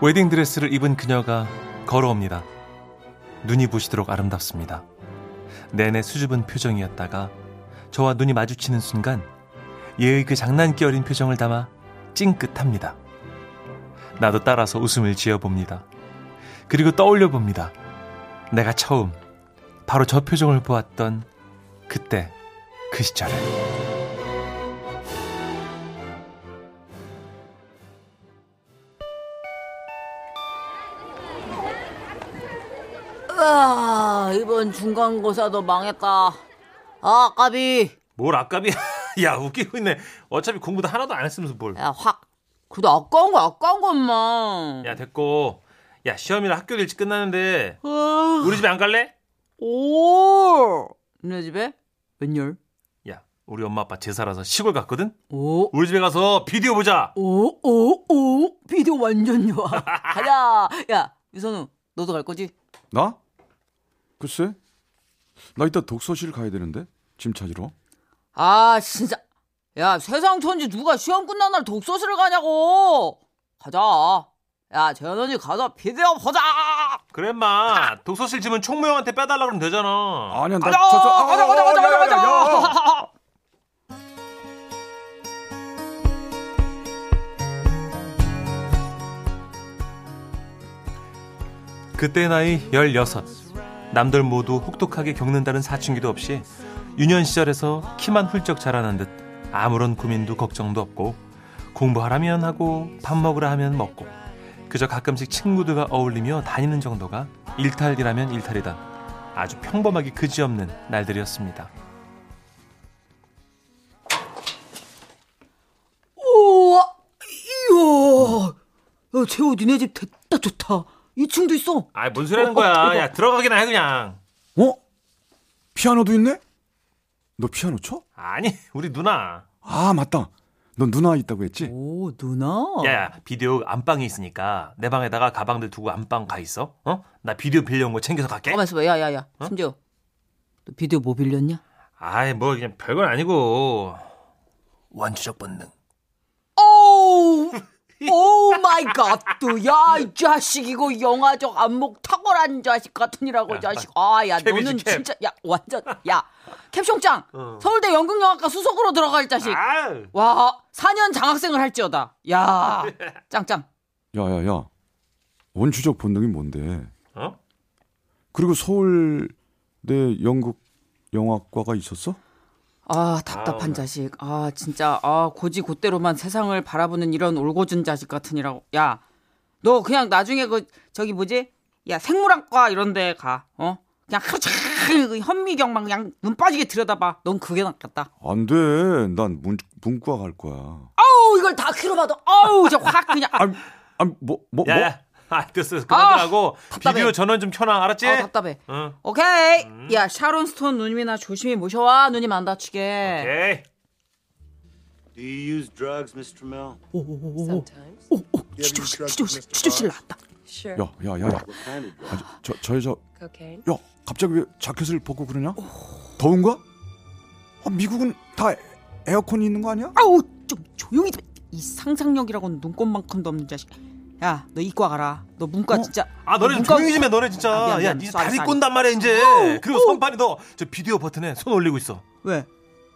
웨딩 드레스를 입은 그녀가 걸어옵니다. 눈이 부시도록 아름답습니다. 내내 수줍은 표정이었다가 저와 눈이 마주치는 순간 얘의 그 장난기 어린 표정을 담아 찡긋합니다. 나도 따라서 웃음을 지어봅니다. 그리고 떠올려 봅니다. 내가 처음 바로 저 표정을 보았던 그때 그 시절에. 아, 이번 중간고사도 망했다. 아, 까비. 뭘 아깝이야. 야, 웃기고 있네. 어차피 공부도 하나도 안 했으면서 뭘. 야, 확. 그래도 아까운 거 아까운 것만. 야, 됐고. 야, 시험이라 학교도 일찍 끝나는데. 어... 우리 집에 안 갈래? 오! 네 집에? 웬열? 야, 우리 엄마 아빠 제사라서 시골 갔거든? 오. 우리 집에 가서 비디오 보자. 오, 오, 오. 비디오 완전 좋아. 가자. 야, 유선우, 너도 갈 거지? 나? 글쎄. 나 이따 독서실 가야 되는데. 짐 찾으러. 아, 진짜. 야, 세상 천지 누가 시험 끝난 날 독서실을 가냐고! 가자. 야, 재현 언니 가서 비디오 보자! 그래, 마. 독서실 짐은 총무형한테 빼달라 그러면 되잖아. 아니야, 나 가자! 저, 저, 가자, 가자, 가자, 가자, 가자! 가자. 그때 나이 16. 남들 모두 혹독하게 겪는다는 사춘기도 없이 유년 시절에서 키만 훌쩍 자라난 듯 아무런 고민도 걱정도 없고 공부하라면 하고 밥 먹으라 하면 먹고 그저 가끔씩 친구들과 어울리며 다니는 정도가 일탈이라면 일탈이다. 아주 평범하게 그지없는 날들이었습니다. 우와, 이야, 야, 재호 니네 집 됐다 좋다. 2층도 있어. 아, 뭔 소리 하는 거야. 야, 들어가기나 해 그냥. 어? 피아노도 있네? 너 피아노 쳐? 아니, 우리 누나. 아, 맞다. 너 누나 있다고 했지? 오, 누나? 야, 야, 비디오 안방에 있으니까 내 방에다가 가방들 두고 안방 가 있어. 어? 나 비디오 빌려온 거 챙겨서 갈게. 가만 있어봐. 야, 야, 야. 어? 심지어 너 비디오 뭐 빌렸냐? 아이, 뭐 그냥 별건 아니고 원초적 본능. 오우! Oh my God, 야, 이 자식, 이거 영화적 안목 탁월한 자식 같으니라고, 야, 자식. 아, 야, 캡이지, 너는 캡. 진짜, 야, 완전, 야, 캡숑짱, 어. 서울대 연극영화과 수석으로 들어갈 자식. 아유. 와, 4년 장학생을 할지어다. 야, 짱짱. 야, 야, 야. 원초적 본능이 뭔데? 어? 그리고 서울대 연극 영화과가 있었어? 아 답답한 아, 자식. 아 진짜 아 고지 곧대로만 세상을 바라보는 이런 올고준 자식 같으니라고. 야, 너 그냥 나중에 그 저기 뭐지? 야 생물학과 이런 데 가. 어? 그냥 하루 종일 현미경만 그냥 눈 빠지게 들여다봐. 넌 그게 낫겠다. 안 돼. 난 문, 문과 갈 거야. 아우 이걸 다 키로봐도 아우 저확 그냥. 아, 아, 뭐, 뭐, 뭐? 야, 아, 됐어. 그만하고 아, 비디오 전원 좀 켜놔. 알았지? 아, 답답해. 응. 오케이. 음. 야, 샤론 스톤 누님이나 조심히 모셔와. 누님 안 다치게. 오케이. Do you use drugs, Mr. Trammell? 오오오오. 오, 치조실, 치조실, 치조실 나왔다. 야, 야, 야, 야. 아니, 저, 저 여자. 야, 갑자기 왜 자켓을 벗고 그러냐? 더운가? 아, 미국은 다 에어컨이 있는 거 아니야? 아우, 좀 조용히 좀. 이 상상력이라고는 눈꽃만큼도 없는 자식. 야, 너 이과 가라. 너 문과 어? 진짜. 아, 너네 문과... 조용히 좀 해, 너네 진짜. 아, 미안, 미안. 야, 니 다리 꼰단 말이야, 이제. 오, 그리고 오. 선판이 너 저 비디오 버튼에 손 올리고 있어. 왜?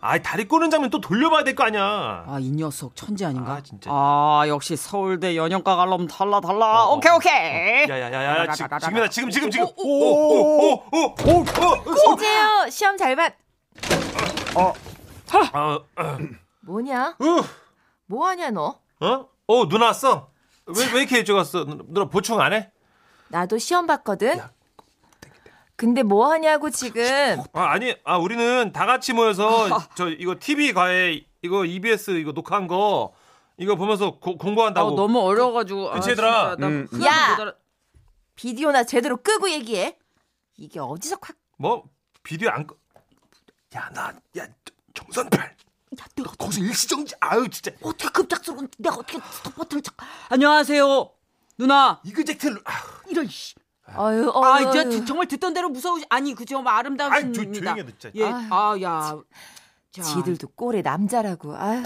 아, 다리 꼬는 장면 또 돌려봐야 될 거 아니야. 아, 이 녀석 천재 아닌가? 아, 진짜. 아, 역시 서울대 연영과 갈려면 달라 달라. 어, 어. 오케이, 오케이. 야, 야, 야, 야, 지금, 지금이다, 지금, 지금, 지금. 오, 오, 오, 오, 오, 오. 이제요, 시험 잘 봤. 어. 어. 뭐냐? 어. 뭐 하냐 너? 어? 어, 누나 왔어. 왜, 왜 이렇게 일찍 왔어? 누나 보충 안 해? 나도 시험 봤거든. 근데 뭐 하냐고 지금. 아, 아니, 아, 우리는 다 같이 모여서 저 이거 TV 과외 이거 EBS 이거 녹화한 거 이거 보면서 고, 공부한다고. 아, 너무 어려워가지고. 그치, 얘들아? 나 음. 하나도 야! 못 알아- 비디오나 제대로 끄고 얘기해. 이게 어디서 확. 뭐 비디오 안 꺼. 야, 나, 야, 정선팔. 야, 내가 거기서 일시정지. 아유, 진짜. 어떻게 급작스러운 내가 어떻게 스톱 버튼을 착 안녕하세요 누나 잭틀. 아, 이런 씨. 아유, 아 어유. 이제 정말 듣던 대로 무서우시 아니 그죠 뭐 아이, 조, 조용히 해, 진짜. 예아야 지들도 꼴에 남자라고. 아유.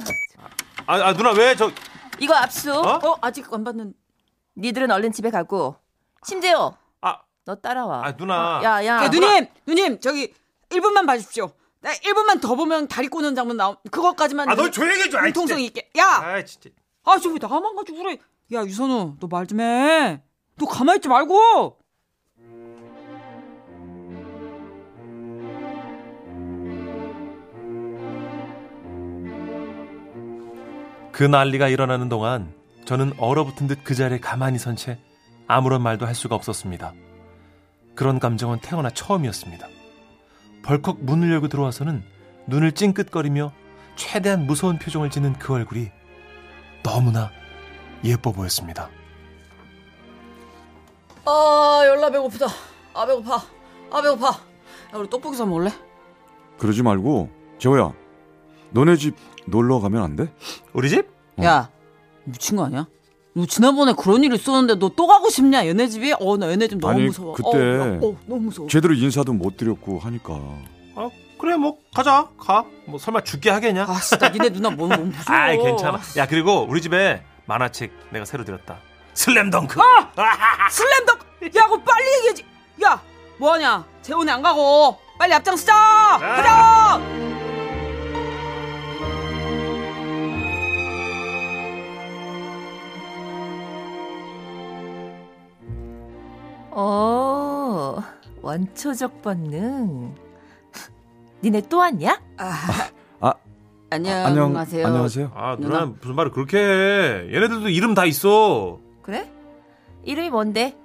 아, 아, 누나 왜 저. 이거 압수. 어? 어 아직 안 받는 니들은 얼른 집에 가고. 심재호, 아, 너 따라와. 아, 누나. 야, 야. 야, 누님 누님 저기 1분만 봐 주십시오 나 1분만 더 보면 다리 꼬는 장면 나오 그것까지만 아, 너 조용히 해줘. 아이, 통성. 있게 야아 아, 진짜. 저왜 나만 가지고 그래 야 유선우 너 말 좀 해 너 가만히 있지 말고 그 난리가 일어나는 동안 저는 얼어붙은 듯 그 자리에 가만히 선 채 아무런 말도 할 수가 없었습니다. 그런 감정은 태어나 처음이었습니다. 벌컥 문을 열고 들어와서는 눈을 찡긋거리며 최대한 무서운 표정을 짓는 그 얼굴이 너무나 예뻐 보였습니다. 아 열나 배고프다 아 배고파 아 배고파 야 우리 떡볶이 사 먹을래? 그러지 말고 재호야. 너네 집 놀러 가면 안 돼? 우리 집? 어. 야, 미친 거 아니야? 너 지난번에 그런 일 있었는데 너 또 가고 싶냐? 얘네 집이? 어, 나 얘네 집 너무 아니, 무서워. 그때 어, 나- 어, 너무 무서워. 제대로 인사도 못 드렸고 하니까. 아, 그래 뭐 가자. 가. 뭐 설마 죽게 하겠냐? 아, 진짜 니네 누나 너무, 너무 무서워. 아이 괜찮아. 야 그리고 우리 집에 만화책 내가 새로 들었다. 슬램덩크. 슬램덩크! 야, 그거 빨리 얘기해야지. 야, 뭐 하냐? 재혼에 안 가고. 빨리 앞장서자! 가자! 어, 원초적 본능. 니네 또 왔냐? 아, 안녕. 안녕하세요. 안녕하세요. 아 누나. 누나 무슨 말을 그렇게 해? 얘네들도 이름 다 있어. 그래? 이름이 뭔데?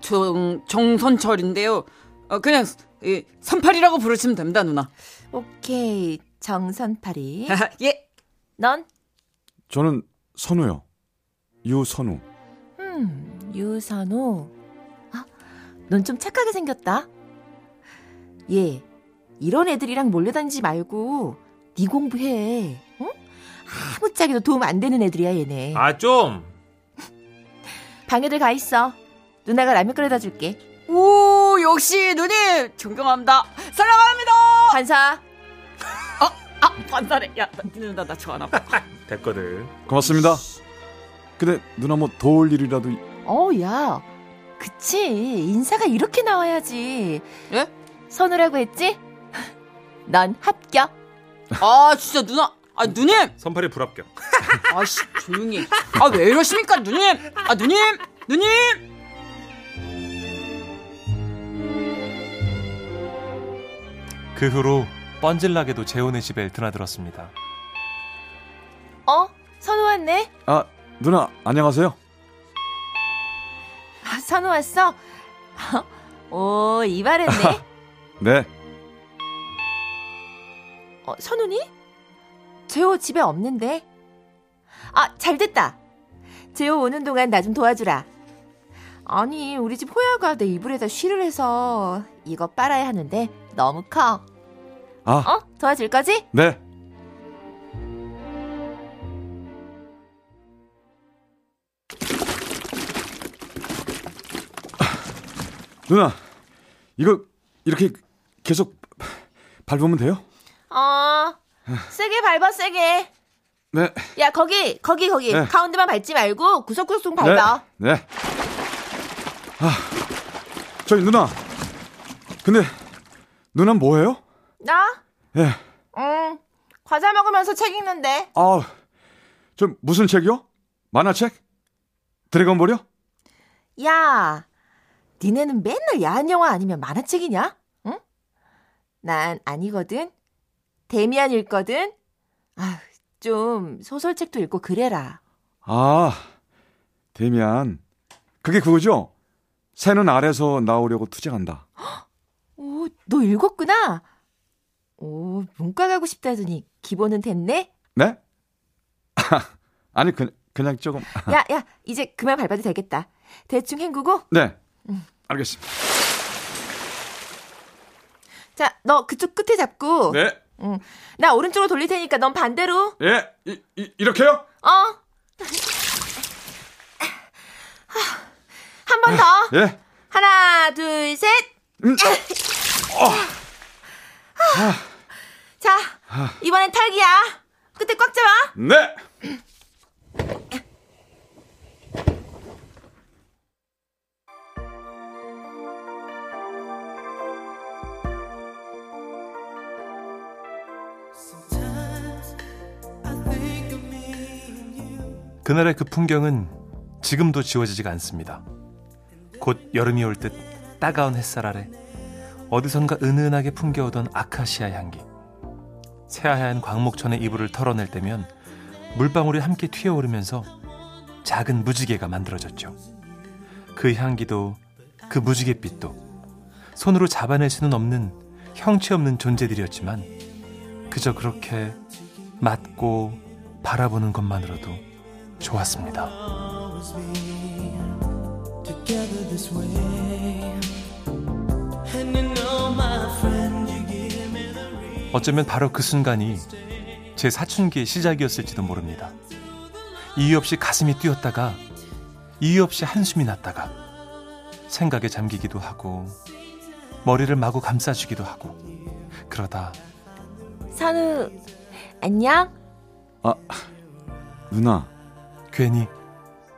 정, 정선철인데요. 어, 그냥, 이, 선팔이라고 부르시면 됩니다, 누나. 오케이, 정선팔이. 예. 넌? 저는 선우요. 유선우. 음, 유선우. 아, 넌좀 착하게 생겼다. 얘, 이런 애들이랑 몰려다니지 말고 네 공부해. 응? 아무짝에도 도움 안 되는 애들이야, 얘네. 아 좀. 방에들 가 있어. 누나가 라면 끓여다 줄게. 오, 역시 누님! 존경합니다. 사랑합니다! 반사. 아, 반사래. 야, 나, 니네 누나 나 좋아하나 봐. 됐거든. 고맙습니다. 근데 누나 뭐 도울 일이라도 어, 야. 그치. 인사가 이렇게 나와야지. 예? 선우라고 했지? 넌 합격. 아, 진짜 누나. 아, 누님! 선팔이 불합격. 아씨, 조용히. 아, 왜 이러십니까, 누님? 아, 누님! 누님! 그 후로 뻔질나게도 재혼의 집에 드나들었습니다. 어? 선우 왔네? 아, 누나 안녕하세요. 아, 선우 왔어? 오, 이발했네. 네. 어, 선우니? 재호 집에 없는데? 아, 잘 됐다. 재호 오는 동안 나 좀 도와주라. 아니, 우리 집 호야가 내 이불에다 쉬를 해서 이거 빨아야 하는데 너무 커. 아, 어? 도와줄 거지? 네. 누나, 이거 이렇게 계속 밟으면 돼요? 어, 세게 밟아, 세게. 네. 야, 거기, 거기, 거기. 네. 가운데만 밟지 말고 구석구석 밟아. 네. 네. 아, 저기 누나. 근데 누나 뭐해요? 나? 예. 응. 과자 먹으면서 책 읽는데. 아, 저 무슨 책이요? 만화책? 드래곤볼이요? 야, 니네는 맨날 야한 영화 아니면 만화책이냐? 응? 난 아니거든. 데미안 읽거든. 아, 좀 소설책도 읽고 그래라. 아, 데미안. 그게 그거죠? 새는 아래서 나오려고 투쟁한다. 오, 너 읽었구나. 오, 문과 가고 싶다더니 기본은 됐네? 네? 아니, 그, 그냥 조금. 야, 야, 이제 그만 밟아도 되겠다. 대충 헹구고? 네. 알겠습니다. 자, 너 그쪽 끝에 잡고. 네. 응. 나 오른쪽으로 돌릴 테니까 넌 반대로. 예, 이, 이, 이렇게요? 어. 한 번 더. 예. 하나, 둘, 셋. 음. 자, 이번엔 탈기야. 끝에 꽉 잡아. 네. 그날의 그 풍경은 지금도 지워지지가 않습니다. 곧 여름이 올 듯 따가운 햇살 아래 어디선가 은은하게 풍겨오던 아카시아 향기. 새하얀 광목천의 이불을 털어낼 때면 물방울이 함께 튀어오르면서 작은 무지개가 만들어졌죠. 그 향기도 그 무지갯빛도 손으로 잡아낼 수는 없는 형체 없는 존재들이었지만 그저 그렇게 맞고 바라보는 것만으로도 좋았습니다. 어쩌면 바로 그 순간이 제 사춘기의 시작이었을지도 모릅니다. 이유 없이 가슴이 뛰었다가 이유 없이 한숨이 났다가 생각에 잠기기도 하고 머리를 마구 감싸주기도 하고 그러다 선우, 안녕? 아, 누나. 괜히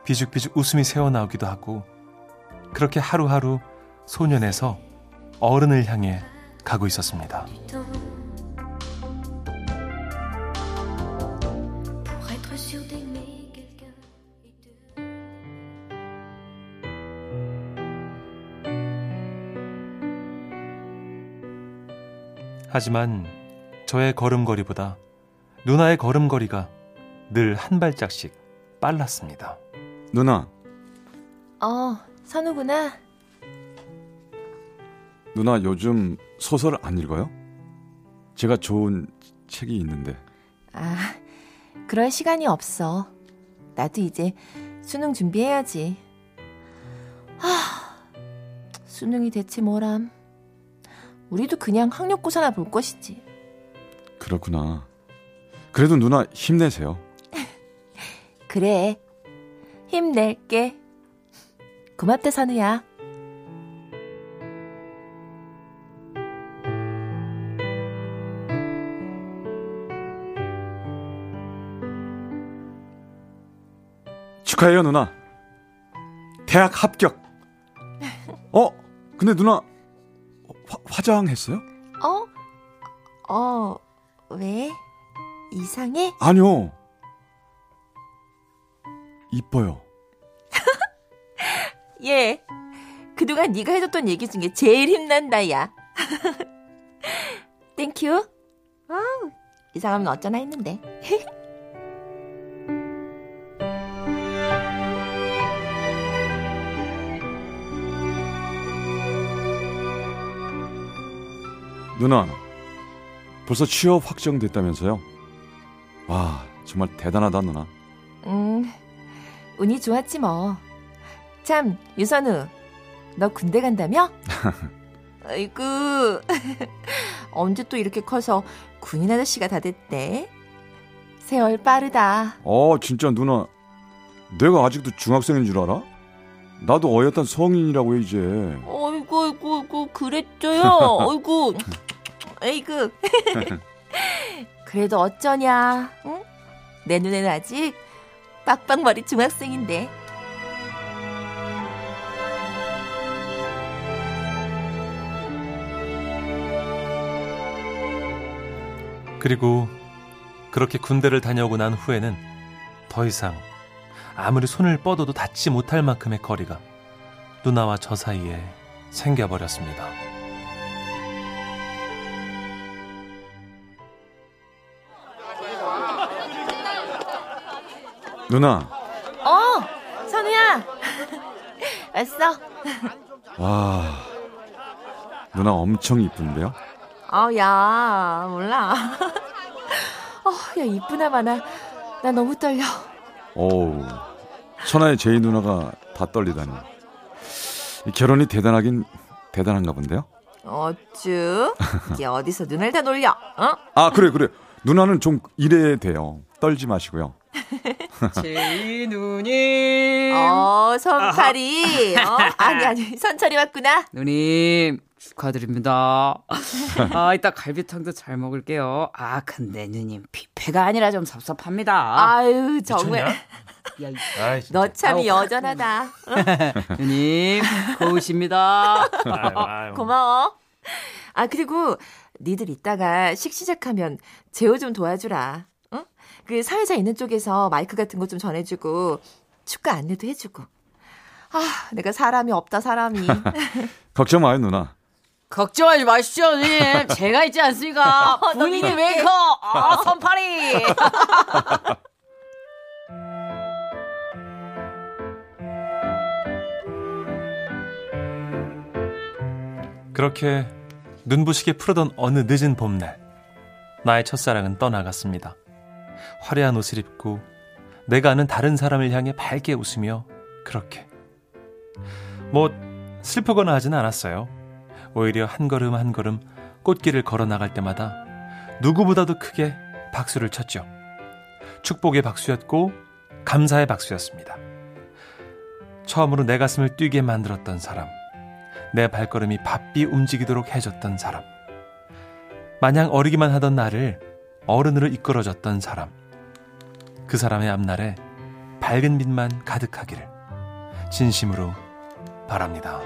비죽비죽 웃음이 새어나오기도 하고 그렇게 하루하루 소년에서 어른을 향해 가고 있었습니다. 하지만 저의 걸음걸이보다 누나의 걸음걸이가 늘 한 발짝씩 빨랐습니다. 누나, 어, 선우구나. 누나 요즘 소설 안 읽어요? 제가 좋은 책이 있는데. 아, 그럴 시간이 없어. 나도 이제 수능 준비해야지. 하, 수능이 대체 뭐람. 우리도 그냥 학력고사나 볼 것이지. 그렇구나. 그래도 누나 힘내세요. 그래. 힘낼게. 고맙다, 선우야. 축하해요, 누나. 대학 합격. 어? 근데 누나 화, 화장했어요? 어? 어, 왜? 이상해? 아니요. 이뻐요. 예. 그동안 네가 해줬던 얘기 중에 제일 힘난다, 야. Thank you. 아우, 이상하면 어쩌나 했는데. 누나, 벌써 취업 확정됐다면서요? 와, 정말 대단하다, 누나. 음, 운이 좋았지 뭐. 참, 유선우, 너 군대 간다며? 아이고, 언제 또 이렇게 커서 군인 아저씨가 다 됐대? 세월 빠르다. 어, 진짜 누나. 내가 아직도 중학생인 줄 알아? 나도 어엿한 성인이라고 해, 이제. 어이구, 어이구, 어이구, 그랬죠요. 어이구, 에이구. 그래도 어쩌냐, 응? 내 눈에는 아직 빡빡머리 중학생인데. 그리고 그렇게 군대를 다녀오고 난 후에는 더 이상 아무리 손을 뻗어도 닿지 못할 만큼의 거리가 누나와 저 사이에 생겨버렸습니다. 누나, 어, 선우야. 왔어. 와, 누나 엄청 이쁜데요? 어, 야, 몰라. 어, 야, 이쁘나 마나. 나 너무 떨려. 어우, 천하의 제이 누나가 다 떨리다니. 결혼이 대단하긴 대단한가 본데요? 어쭈? 이게 어디서 눈을 다 놀려, 어? 아, 그래, 그래. 누나는 좀 이래야 돼요. 떨지 마시고요. 제이 누님. 어, 선팔이. 어? 아니, 아니, 선철이 왔구나. 누님, 축하드립니다. 아, 이따 갈비탕도 잘 먹을게요. 아, 근데 누님, 뷔페가 아니라 좀 섭섭합니다. 아유, 정말. 야, 이- 아이, 너참 아우, 여전하다. 누님, 고우십니다. 아유, 아유. 고마워. 아, 그리고 니들 이따가 식 시작하면 제호 좀 도와주라. 응? 그 사회자 있는 쪽에서 마이크 같은 거 좀 전해주고 축가 안내도 해주고. 아, 내가 사람이 없다, 사람이. 걱정 마요, 누나. 걱정하지 마십시오, 누님. 제가 있지 않습니까? 어, 너 본인이 이렇게- 메이커, 아, 선팔이. 그렇게 눈부시게 푸르던 어느 늦은 봄날, 나의 첫사랑은 떠나갔습니다. 화려한 옷을 입고 내가 아는 다른 사람을 향해 밝게 웃으며 그렇게. 뭐 슬프거나 하진 않았어요. 오히려 한 걸음 한 걸음 꽃길을 걸어 나갈 때마다 누구보다도 크게 박수를 쳤죠. 축복의 박수였고 감사의 박수였습니다. 처음으로 내 가슴을 뛰게 만들었던 사람. 내 발걸음이 바삐 움직이도록 해줬던 사람. 마냥 어리기만 하던 나를 어른으로 이끌어줬던 사람. 그 사람의 앞날에 밝은 빛만 가득하기를 진심으로 바랍니다.